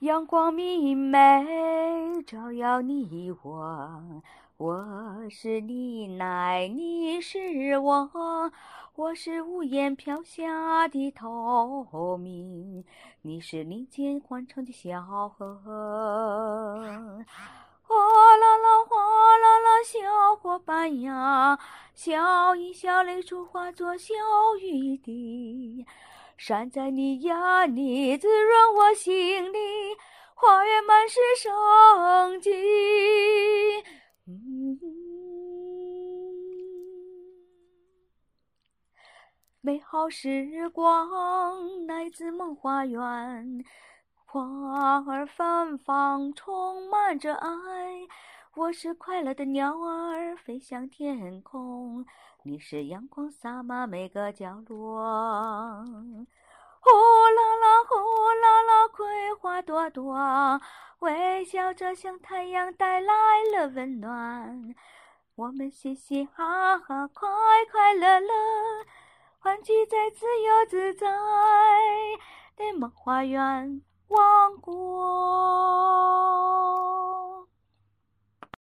阳光明媚，照耀你我。我是你奶，你是我。我是屋檐飘下的透明，你是林间欢唱的小河。哗啦啦，哗啦啦，小伙伴呀，笑一笑，泪珠化作小雨滴。闪在你眼里，滋润我心里，花园满是生机。美好时光来自梦花园，花儿芬芳，充满着爱。我是快乐的鸟儿，飞向天空。你是阳光洒满每个角落，朵朵，微笑着向太阳带来了温暖。我们嘻嘻哈哈，快快乐乐，欢聚在自由自在的梦花园王国。